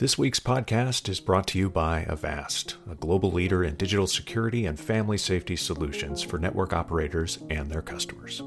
This week's podcast is brought to you by Avast, a global leader in digital security and family safety solutions for network operators and their customers.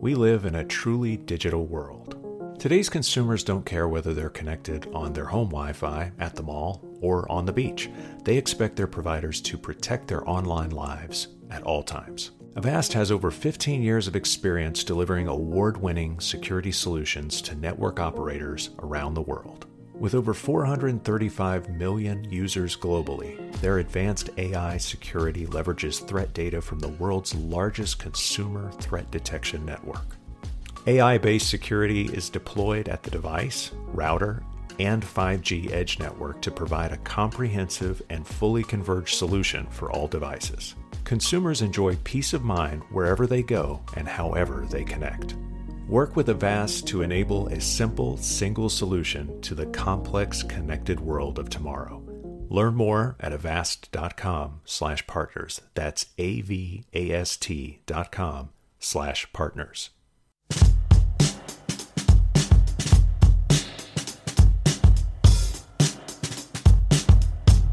We live in a truly digital world. Today's consumers don't care whether they're connected on their home Wi Fi, at the mall, or on the beach. They expect their providers to protect their online lives at all times. Avast has over 15 years of experience delivering award winning security solutions to network operators around the world. With over 435 million users globally, their advanced AI security leverages threat data from the world's largest consumer threat detection network. AI based security is deployed at the device, router, and 5G edge network to provide a comprehensive and fully converged solution for all devices. Consumers enjoy peace of mind wherever they go and however they connect. Work with Avast to enable a simple, single solution to the complex, connected world of tomorrow. Learn more at avast.com slash partners. That's A-V-A-S-T dot com slash partners.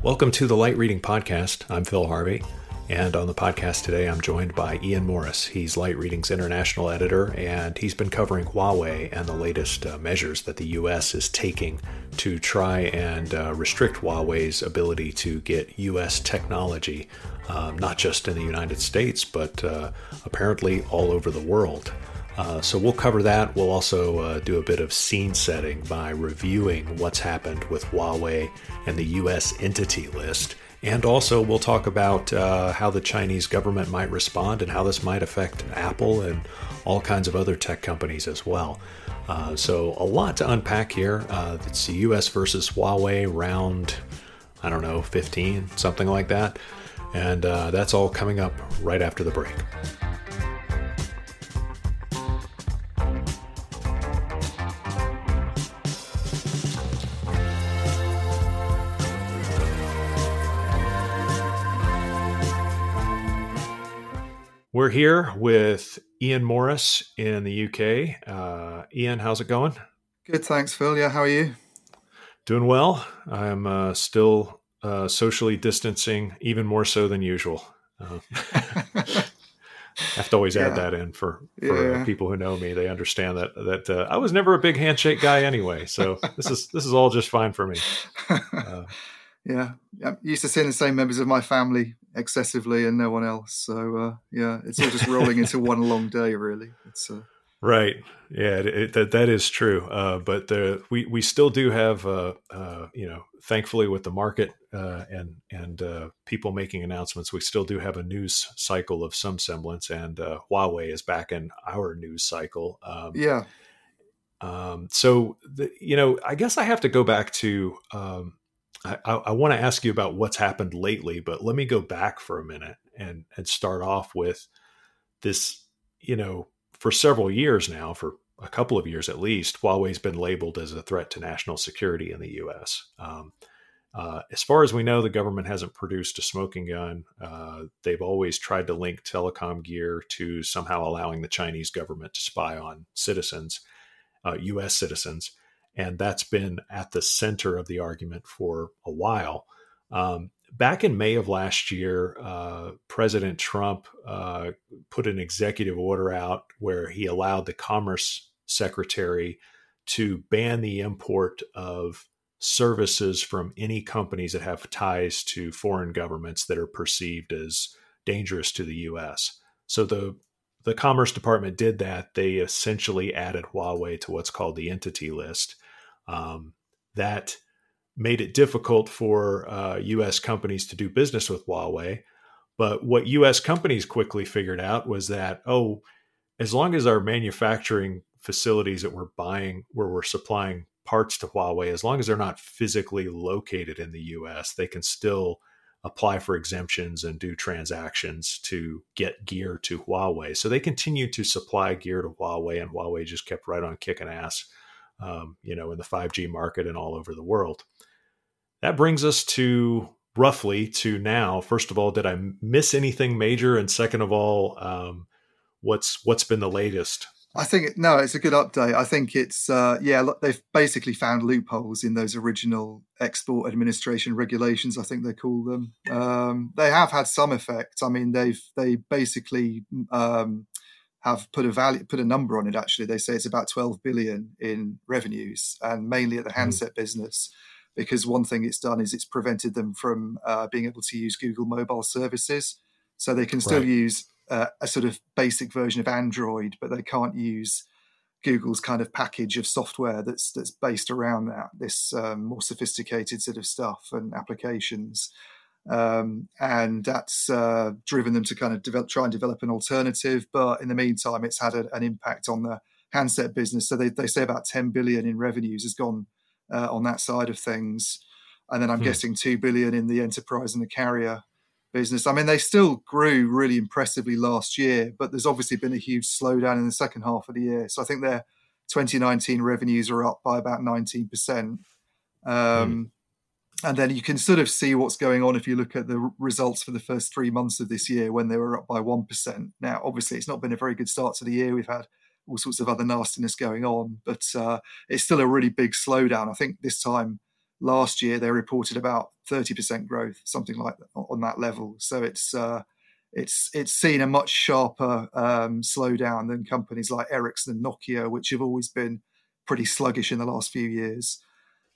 Welcome to the Light Reading Podcast. I'm Phil Harvey. And on the podcast today, I'm joined by Ian Morris. He's Light Reading's international editor, and he's been covering Huawei and the latest uh, measures that the U.S. is taking to try and uh, restrict Huawei's ability to get U.S. technology, um, not just in the United States, but uh, apparently all over the world. Uh, so we'll cover that. We'll also uh, do a bit of scene setting by reviewing what's happened with Huawei and the U.S. entity list and also, we'll talk about uh, how the Chinese government might respond and how this might affect Apple and all kinds of other tech companies as well. Uh, so, a lot to unpack here. Uh, it's the US versus Huawei round, I don't know, 15, something like that. And uh, that's all coming up right after the break. We're here with Ian Morris in the UK. Uh, Ian, how's it going? Good, thanks, Phil. Yeah, how are you? Doing well. I'm uh, still uh, socially distancing, even more so than usual. Uh, I have to always yeah. add that in for, for yeah. people who know me. They understand that that uh, I was never a big handshake guy anyway, so this is this is all just fine for me. Uh, yeah, I'm used to seeing the same members of my family excessively and no one else. So uh, yeah, it's all just rolling into one long day, really. It's uh, right. Yeah, it, it, that that is true. Uh, but we we still do have, uh, uh, you know, thankfully with the market uh, and and people making announcements, we still do have a news cycle of some semblance. And Huawei is back in our news cycle. Um, yeah. Um, so the, you know, I guess I have to go back to. Um, I, I want to ask you about what's happened lately, but let me go back for a minute and and start off with this. You know, for several years now, for a couple of years at least, Huawei's been labeled as a threat to national security in the U.S. Um, uh, as far as we know, the government hasn't produced a smoking gun. Uh, they've always tried to link telecom gear to somehow allowing the Chinese government to spy on citizens, uh, U.S. citizens and that's been at the center of the argument for a while. Um, back in May of last year, uh, President Trump uh, put an executive order out where he allowed the Commerce Secretary to ban the import of services from any companies that have ties to foreign governments that are perceived as dangerous to the U.S. So the the Commerce Department did that. They essentially added Huawei to what's called the entity list. Um, that made it difficult for uh, U.S. companies to do business with Huawei. But what U.S. companies quickly figured out was that, oh, as long as our manufacturing facilities that we're buying, where we're supplying parts to Huawei, as long as they're not physically located in the U.S., they can still apply for exemptions and do transactions to get gear to Huawei. So they continued to supply gear to Huawei, and Huawei just kept right on kicking ass um, you know, in the 5G market and all over the world. That brings us to roughly to now. First of all, did I miss anything major? And second of all, um, what's what's been the latest I think no, it's a good update. I think it's uh, yeah, they've basically found loopholes in those original export administration regulations. I think they call them. Um, they have had some effect. I mean, they've they basically um, have put a value, put a number on it. Actually, they say it's about 12 billion in revenues, and mainly at the hmm. handset business. Because one thing it's done is it's prevented them from uh, being able to use Google mobile services, so they can still right. use uh, a sort of basic version of Android, but they can't use Google's kind of package of software that's that's based around that this um, more sophisticated sort of stuff and applications, um, and that's uh, driven them to kind of develop, try and develop an alternative. But in the meantime, it's had a, an impact on the handset business. So they they say about 10 billion in revenues has gone uh, on that side of things, and then I'm hmm. guessing two billion in the enterprise and the carrier business. I mean, they still grew really impressively last year, but there's obviously been a huge slowdown in the second half of the year. So I think their 2019 revenues are up by about 19%. Um, mm. And then you can sort of see what's going on if you look at the results for the first three months of this year when they were up by 1%. Now, obviously, it's not been a very good start to the year. We've had all sorts of other nastiness going on, but uh, it's still a really big slowdown. I think this time last year they reported about 30% growth, something like that on that level. So it's uh, it's it's seen a much sharper um, slowdown than companies like Ericsson and Nokia, which have always been pretty sluggish in the last few years.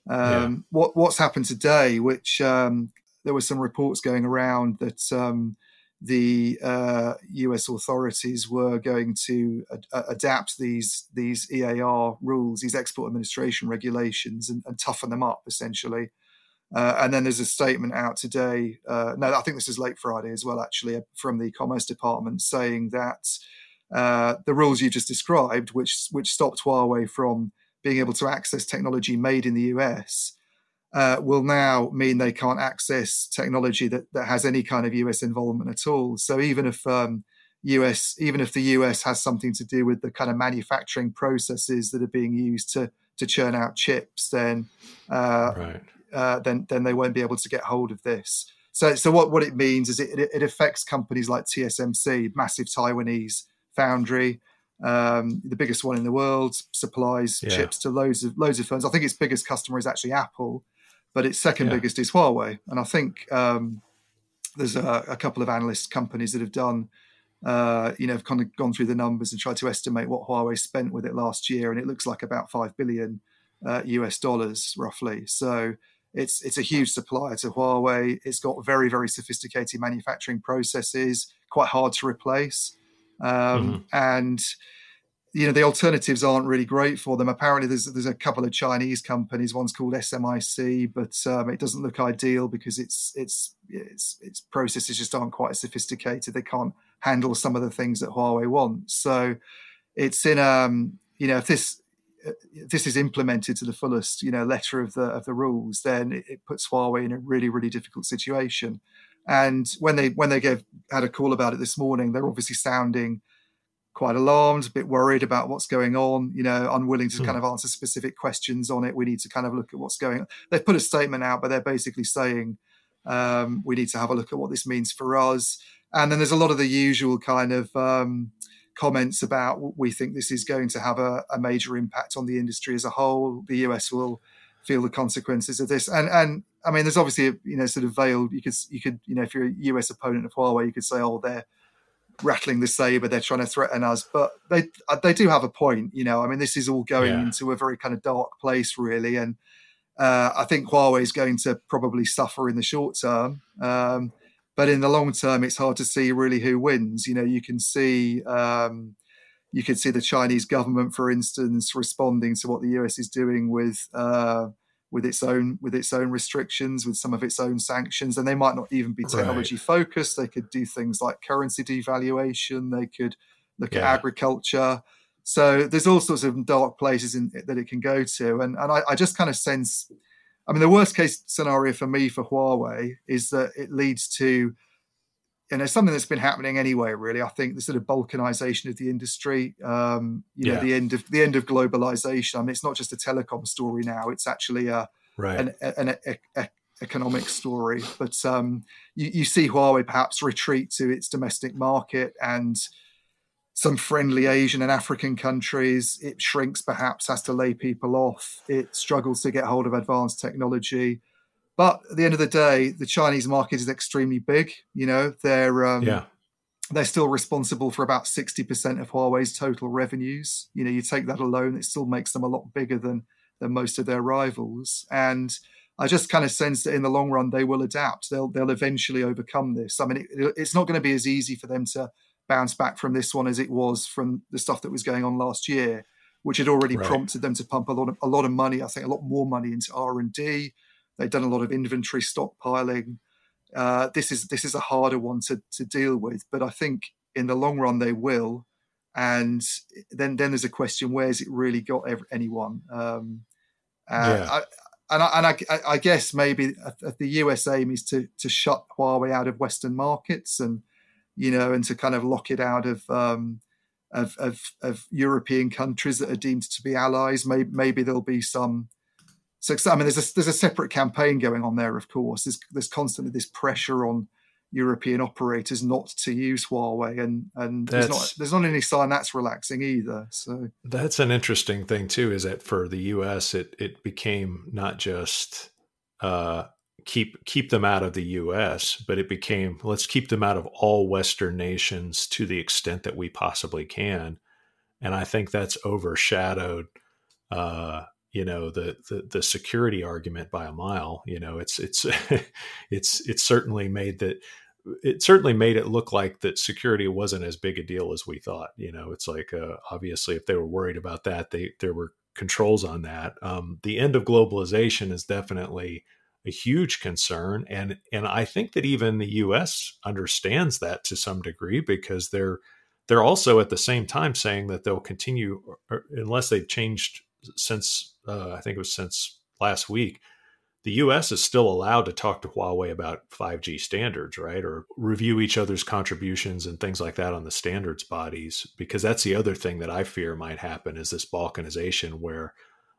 Um, yeah. What what's happened today? Which um, there were some reports going around that um, the uh, U.S. authorities were going to ad- adapt these these EAR rules, these export administration regulations, and, and toughen them up essentially. Uh, and then there's a statement out today. Uh, no, I think this is late Friday as well, actually, uh, from the Commerce Department saying that uh, the rules you just described, which which stopped Huawei from being able to access technology made in the US, uh, will now mean they can't access technology that, that has any kind of US involvement at all. So even if um, US, even if the US has something to do with the kind of manufacturing processes that are being used to to churn out chips, then uh, right. uh, then then they won't be able to get hold of this. So so what what it means is it it affects companies like TSMC, massive Taiwanese foundry. Um, the biggest one in the world supplies yeah. chips to loads of loads of phones. I think its biggest customer is actually Apple, but its second yeah. biggest is Huawei. And I think um, there's a, a, couple of analyst companies that have done, uh, you know, have kind of gone through the numbers and tried to estimate what Huawei spent with it last year, and it looks like about five billion uh, US dollars roughly. So it's it's a huge supplier to Huawei. It's got very very sophisticated manufacturing processes, quite hard to replace, um, mm-hmm. and you know the alternatives aren't really great for them. Apparently, there's there's a couple of Chinese companies. One's called SMIC, but um, it doesn't look ideal because its its its its processes just aren't quite as sophisticated. They can't handle some of the things that Huawei wants. So it's in um you know if this if this is implemented to the fullest you know letter of the of the rules, then it, it puts Huawei in a really really difficult situation. And when they when they gave had a call about it this morning, they're obviously sounding quite alarmed, a bit worried about what's going on, you know, unwilling to mm. kind of answer specific questions on it. We need to kind of look at what's going on. They've put a statement out, but they're basically saying um, we need to have a look at what this means for us. And then there's a lot of the usual kind of um, comments about we think this is going to have a, a, major impact on the industry as a whole. The US will feel the consequences of this. And and I mean, there's obviously a, you know sort of veiled. You could you could you know if you're a US opponent of Huawei, you could say, oh, they're rattling the saber. They're trying to threaten us, but they they do have a point. You know, I mean, this is all going yeah. into a very kind of dark place, really, and uh, I think Huawei is going to probably suffer in the short term. Um, but in the long term, it's hard to see really who wins. You know, you can see um, you can see the Chinese government, for instance, responding to what the US is doing with. Uh, with its own with its own restrictions, with some of its own sanctions, and they might not even be technology right. focused. They could do things like currency devaluation. They could look yeah. at agriculture. So there's all sorts of dark places in, that it can go to, and and I, I just kind of sense. I mean, the worst case scenario for me for Huawei is that it leads to and it's something that's been happening anyway. Really, I think the sort of balkanization of the industry, um, you yeah. know, the end of the end of globalization. I mean, it's not just a telecom story now; it's actually a, right. an, an, an a, economic story. But um, you, you, see Huawei perhaps retreat to its domestic market and some friendly Asian and African countries. It shrinks, perhaps, has to lay people off. It struggles to get hold of advanced technology. But at the end of the day, the Chinese market is extremely big. You know, they're um, yeah. they're still responsible for about sixty percent of Huawei's total revenues. You know, you take that alone, it still makes them a lot bigger than than most of their rivals. And I just kind of sense that in the long run they will adapt. They'll they'll eventually overcome this. I mean, it, it's not going to be as easy for them to bounce back from this one as it was from the stuff that was going on last year, which had already right. prompted them to pump a lot of a lot of money. I think a lot more money into R and D. They've done a lot of inventory stockpiling. Uh, this is this is a harder one to to deal with, but I think in the long run they will. And then then there's a question: Where's it really got anyone? Um, uh, yeah. I, and I, and I, I, guess maybe the US aim is to to shut Huawei out of Western markets and you know, and to kind of lock it out of um, of, of, of European countries that are deemed to be allies. Maybe, maybe there'll be some. So I mean, there's a there's a separate campaign going on there. Of course, there's there's constantly this pressure on European operators not to use Huawei, and and there's not there's not any sign that's relaxing either. So that's an interesting thing too. Is that for the U.S. it it became not just uh, keep keep them out of the U.S., but it became let's keep them out of all Western nations to the extent that we possibly can, and I think that's overshadowed, uh, you know, the, the the security argument by a mile. You know, it's it's it's it's certainly made that it certainly made it look like that security wasn't as big a deal as we thought. You know, it's like uh, obviously if they were worried about that, they there were controls on that. Um, the end of globalization is definitely a huge concern and and I think that even the US understands that to some degree because they're they're also at the same time saying that they'll continue unless they've changed since uh, I think it was since last week the US is still allowed to talk to Huawei about 5G standards, right? Or review each other's contributions and things like that on the standards bodies because that's the other thing that I fear might happen is this balkanization where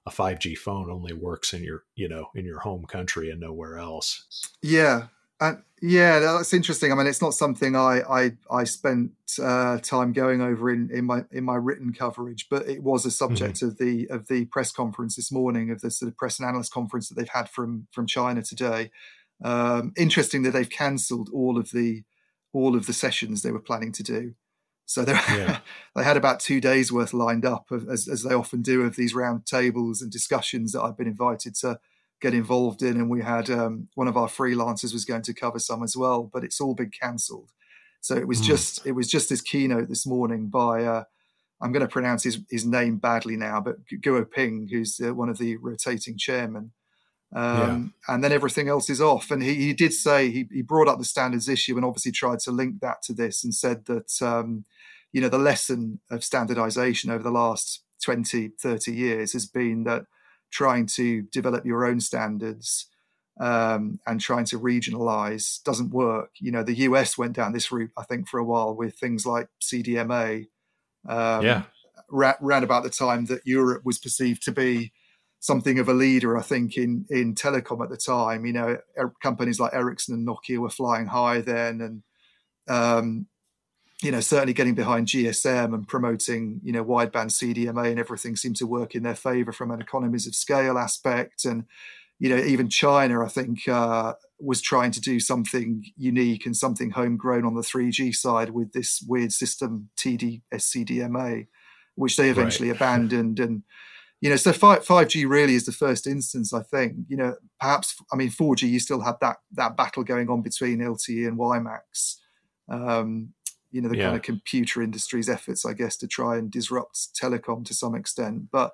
a 5G phone only works in your, you know, in your home country and nowhere else. Yeah. Uh, yeah, that's interesting. I mean, it's not something I I, I spent uh, time going over in, in my in my written coverage, but it was a subject mm-hmm. of the of the press conference this morning, of the sort of press and analyst conference that they've had from from China today. Um, interesting that they've cancelled all of the all of the sessions they were planning to do. So yeah. they had about two days worth lined up, of, as, as they often do, of these round tables and discussions that I've been invited to get involved in. And we had um, one of our freelancers was going to cover some as well, but it's all been cancelled. So it was mm. just it was just this keynote this morning by uh, I'm going to pronounce his, his name badly now, but Guo Ping, who's uh, one of the rotating chairmen. Um, yeah. And then everything else is off. And he, he did say he, he brought up the standards issue and obviously tried to link that to this and said that um, you know, the lesson of standardization over the last 20, 30 years has been that trying to develop your own standards um, and trying to regionalize doesn't work. You know, the US went down this route, I think, for a while with things like CDMA. Um, yeah. Ra- about the time that Europe was perceived to be something of a leader, I think, in in telecom at the time. You know, er- companies like Ericsson and Nokia were flying high then, and um, you know, certainly getting behind GSM and promoting, you know, wideband CDMA and everything seemed to work in their favor from an economies of scale aspect. And, you know, even China, I think, uh, was trying to do something unique and something homegrown on the 3G side with this weird system, TD-SCDMA, which they eventually right. abandoned. And, you know, so 5, 5G really is the first instance, I think, you know, perhaps, I mean, 4G, you still had that, that battle going on between LTE and WiMAX. Um, you know the yeah. kind of computer industry's efforts, I guess, to try and disrupt telecom to some extent. But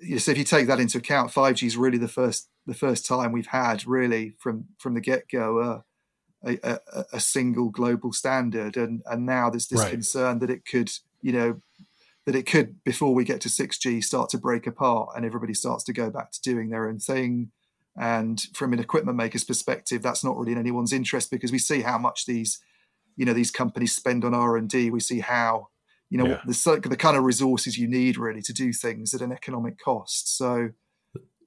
you know, so if you take that into account, five G is really the first the first time we've had really from from the get go uh, a, a, a, single global standard, and and now there's this right. concern that it could you know that it could before we get to 6G start to break apart and everybody starts to go back to doing their own thing. And from an equipment maker's perspective, that's not really in anyone's interest because we see how much these you know these companies spend on R and D. We see how you know yeah. the the kind of resources you need really to do things at an economic cost. So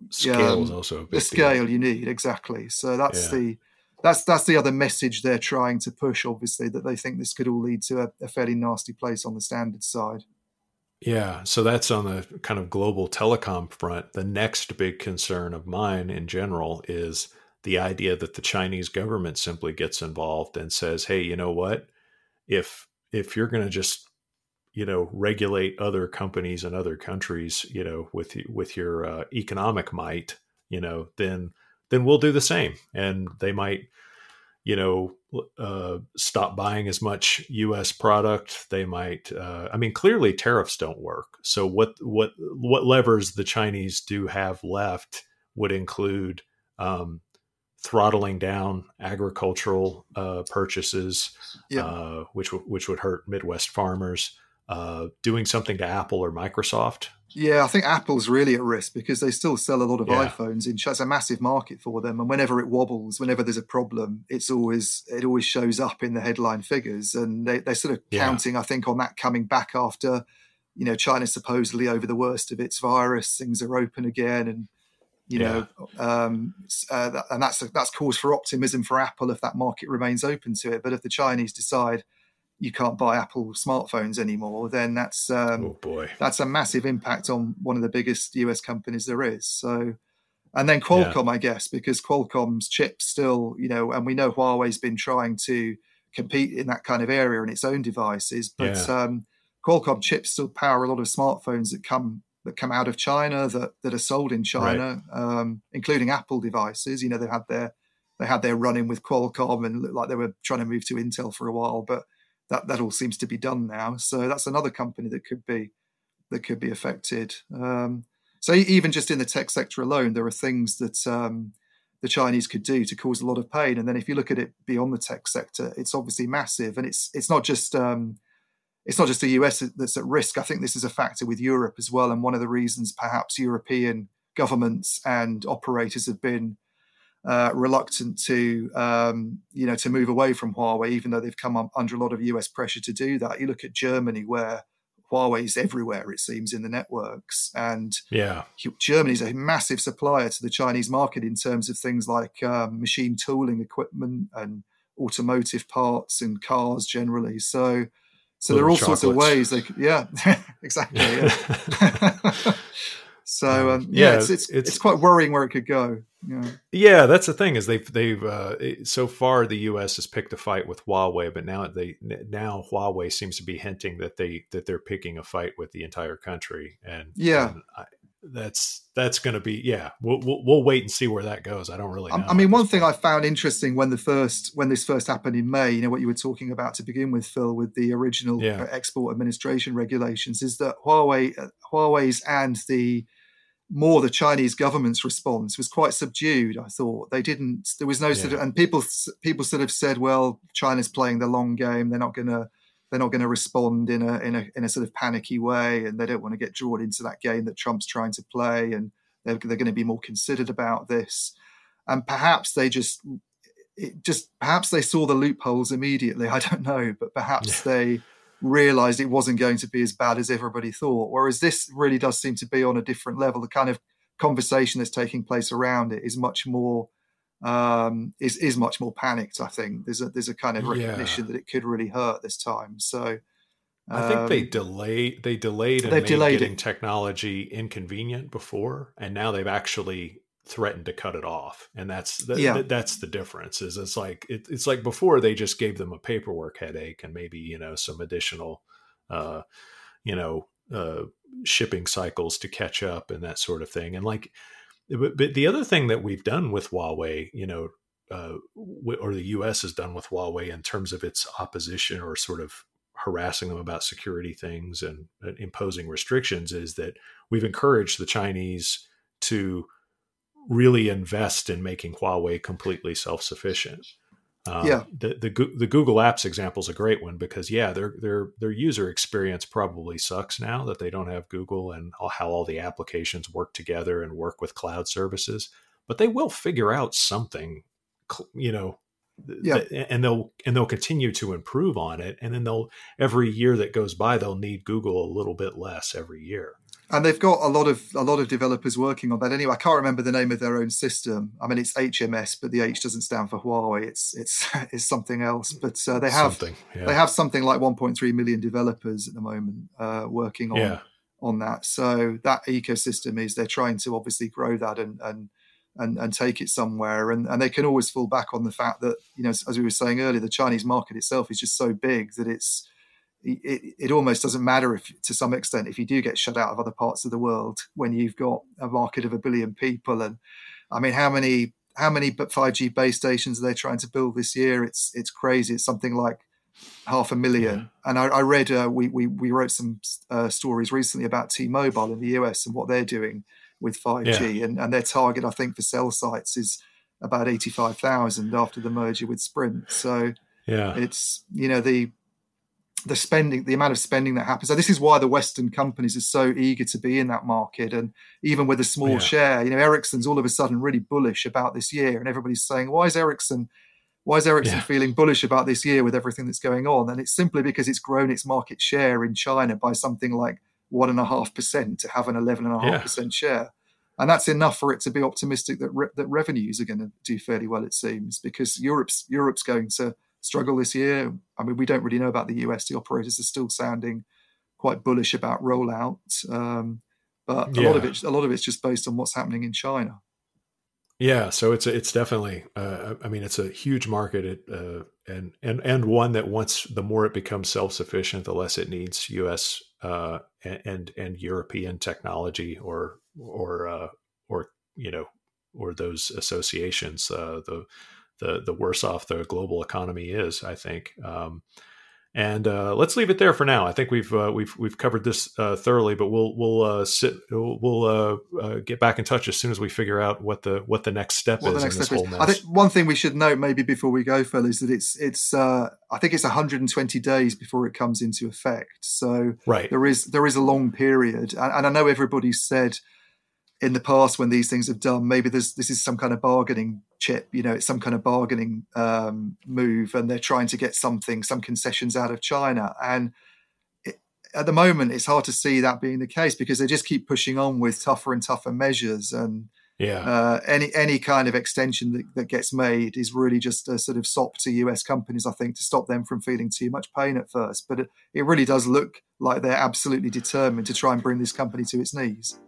scale um, is also the scale deal. you need exactly. So that's yeah. the that's that's the other message they're trying to push. Obviously, that they think this could all lead to a, a fairly nasty place on the standard side. Yeah, so that's on the kind of global telecom front. The next big concern of mine in general is the idea that the Chinese government simply gets involved and says, "Hey, you know what? If if you're going to just you know regulate other companies and other countries, you know, with with your uh, economic might, you know, then then we'll do the same." And they might you know, uh, stop buying as much U.S. product. They might. Uh, I mean, clearly tariffs don't work. So what what what levers the Chinese do have left would include um, throttling down agricultural uh, purchases, yeah. Uh, which which would hurt Midwest farmers. Uh, doing something to Apple or Microsoft yeah, I think Apple's really at risk because they still sell a lot of yeah. iPhones. In it's a massive market for them, and whenever it wobbles, whenever there's a problem, it's always it always shows up in the headline figures, and they, they're sort of yeah. counting, I think, on that coming back after, you know, China's supposedly over the worst of its virus, things are open again, and you yeah. know, um, uh, and that's that's cause for optimism for Apple if that market remains open to it. But if the Chinese decide you can't buy Apple smartphones anymore, then that's um, oh boy, that's a massive impact on one of the biggest US companies there is. So, and then Qualcomm, yeah. I guess, because Qualcomm's chips still, you know, and we know Huawei's been trying to compete in that kind of area in its own devices, but yeah. um, Qualcomm chips still power a lot of smartphones that come that come out of China that that are sold in China, right. um, including Apple devices. You know, they had their they had their run in with Qualcomm and looked like they were trying to move to Intel for a while, but that that all seems to be done now. So that's another company that could be that could be affected. Um, so even just in the tech sector alone, there are things that um, the Chinese could do to cause a lot of pain. And then if you look at it beyond the tech sector, it's obviously massive, and it's it's not just um, it's not just the US that's at risk. I think this is a factor with Europe as well, and one of the reasons perhaps European governments and operators have been uh, reluctant to um, you know to move away from Huawei, even though they've come under a lot of US pressure to do that. You look at Germany, where Huawei is everywhere, it seems, in the networks, and yeah, Germany is a massive supplier to the Chinese market in terms of things like um, machine tooling equipment and automotive parts and cars generally. So. So Little there are all chocolates. sorts of ways they could, yeah, exactly. Yeah. So um, yeah, yeah it's, it's, it's it's quite worrying where it could go. Yeah, yeah, that's the thing is they've they've uh, so far the U.S. has picked a fight with Huawei, but now they now Huawei seems to be hinting that they that they're picking a fight with the entire country, and yeah, and I, that's that's going to be yeah. We'll, we'll, we'll wait and see where that goes. I don't really. know. I mean, one thing I found interesting when the first when this first happened in May, you know what you were talking about to begin with, Phil, with the original yeah. export administration regulations, is that Huawei Huawei's and the more the Chinese government's response was quite subdued. I thought they didn't. There was no yeah. sort of, and people people sort of said, "Well, China's playing the long game. They're not going to they're not going to respond in a in a in a sort of panicky way, and they don't want to get drawn into that game that Trump's trying to play, and they're they're going to be more considered about this. And perhaps they just just perhaps they saw the loopholes immediately. I don't know, but perhaps yeah. they realized it wasn't going to be as bad as everybody thought. Whereas this really does seem to be on a different level. The kind of conversation that's taking place around it is much more um, is is much more panicked. I think there's a there's a kind of recognition yeah. that it could really hurt this time. So. Um, I think they um, delay they delayed and made delayed getting it. technology inconvenient before, and now they've actually threatened to cut it off and that's the, yeah. that's the difference is it's like it, it's like before they just gave them a paperwork headache and maybe you know some additional uh you know uh shipping cycles to catch up and that sort of thing and like but, but the other thing that we've done with Huawei you know uh, or the US has done with Huawei in terms of its opposition or sort of harassing them about security things and, imposing restrictions is that we've encouraged the Chinese to really invest in making Huawei completely self sufficient. Um, yeah, the, the the Google Apps example is a great one because yeah, their their their user experience probably sucks now that they don't have Google and how all the applications work together and work with cloud services. But they will figure out something, you know, yeah. and they'll and they'll continue to improve on it, and then they'll every year that goes by they'll need Google a little bit less every year. and they've got a lot of a lot of developers working on that anyway. I can't remember the name of their own system. I mean, it's HMS, but the H doesn't stand for Huawei. It's it's it's something else. But uh, they have yeah. they have something like 1.3 million developers at the moment uh, working on yeah. on that. So that ecosystem is they're trying to obviously grow that and and and, and take it somewhere. And and they can always fall back on the fact that you know, as, we were saying earlier, the Chinese market itself is just so big that it's it, it almost doesn't matter if, to some extent, if you do get shut out of other parts of the world when you've got a market of a billion people. And I mean, how many how many 5G base stations are they trying to build this year? It's it's crazy. It's something like half a million. Yeah. And I, I read uh, we, we we wrote some uh, stories recently about T-Mobile in the US and what they're doing with 5G, yeah. and and their target I think for cell sites is about 85,000 after the merger with Sprint. So yeah, it's you know the the spending, the amount of spending that happens. So this is why the Western companies are so eager to be in that market. And even with a small yeah. share, you know, Ericsson's all of a sudden really bullish about this year, and everybody's saying, "Why is Ericsson? Why is Ericsson yeah. feeling bullish about this year with everything that's going on?" And it's simply because it's grown its market share in China by something like one and a half percent to have an eleven and a half percent share. And that's enough for it to be optimistic that re- that revenues are going to do fairly well. It seems because Europe's Europe's going to struggle this year. I mean, we don't really know about the US. The operators are still sounding quite bullish about rollout, um, but a yeah. lot of it, a lot of it's just based on what's happening in China. Yeah, so it's it's definitely. Uh, I mean, it's a huge market, uh, and and and one that once the more it becomes self sufficient, the less it needs U.S. Uh, and and European technology or or uh, or you know or those associations. Uh, the the the worse off the global economy is. I think. Um, and uh, let's leave it there for now. I think we've uh, we've we've covered this uh, thoroughly, but we'll we'll uh, sit we'll uh, uh, get back in touch as soon as we figure out what the what the next step what is next in this whole mess. I think one thing we should note maybe before we go, Phil, is that it's it's I think it's 120 days before it comes into effect. So right. there is there is a long period, and, and I know everybody said in the past when these things have done maybe there's this is some kind of bargaining chip you know it's some kind of bargaining um, move and they're trying to get something some concessions out of china. And it, at the moment it's hard to see that being the case because they just keep pushing on with tougher and tougher measures. And yeah. uh, any any kind of extension that, that gets made is really just a sort of sop to us companies i think to stop them from feeling too much pain at first. But it, it really does look like they're absolutely determined to try and bring this company to its knees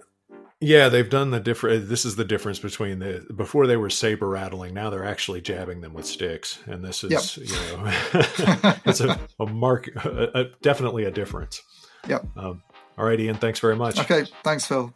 yeah, they've done the different. This is the difference between the before they were saber rattling. Now they're actually jabbing them with sticks, and this is yep. you know, it's a, a mark, a, a, definitely a difference. Yep. Um, all right, Ian. Thanks very much. Okay. Thanks, Phil.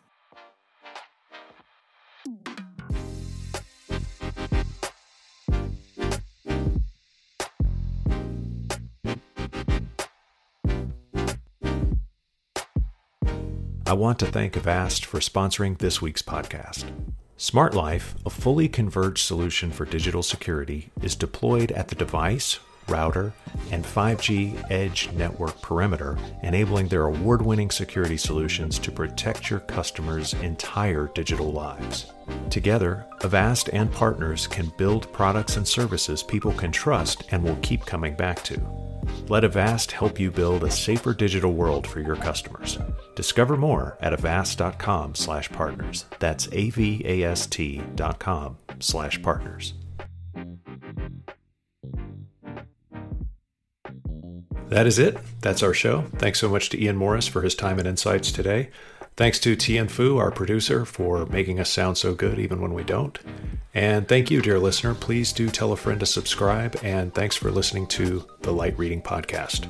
I want to thank Avast for sponsoring this week's podcast. Smart Life, a fully converged solution for digital security, is deployed at the device, router, and 5G edge network perimeter, enabling their award winning security solutions to protect your customers' entire digital lives. Together, Avast and partners can build products and services people can trust and will keep coming back to. Let Avast help you build a safer digital world for your customers. Discover more at avast.com slash partners. That's A-V-A-S-T dot com slash partners. That is it. That's our show. Thanks so much to Ian Morris for his time and insights today. Thanks to Tian Fu, our producer, for making us sound so good even when we don't. And thank you, dear listener. Please do tell a friend to subscribe. And thanks for listening to the Light Reading Podcast.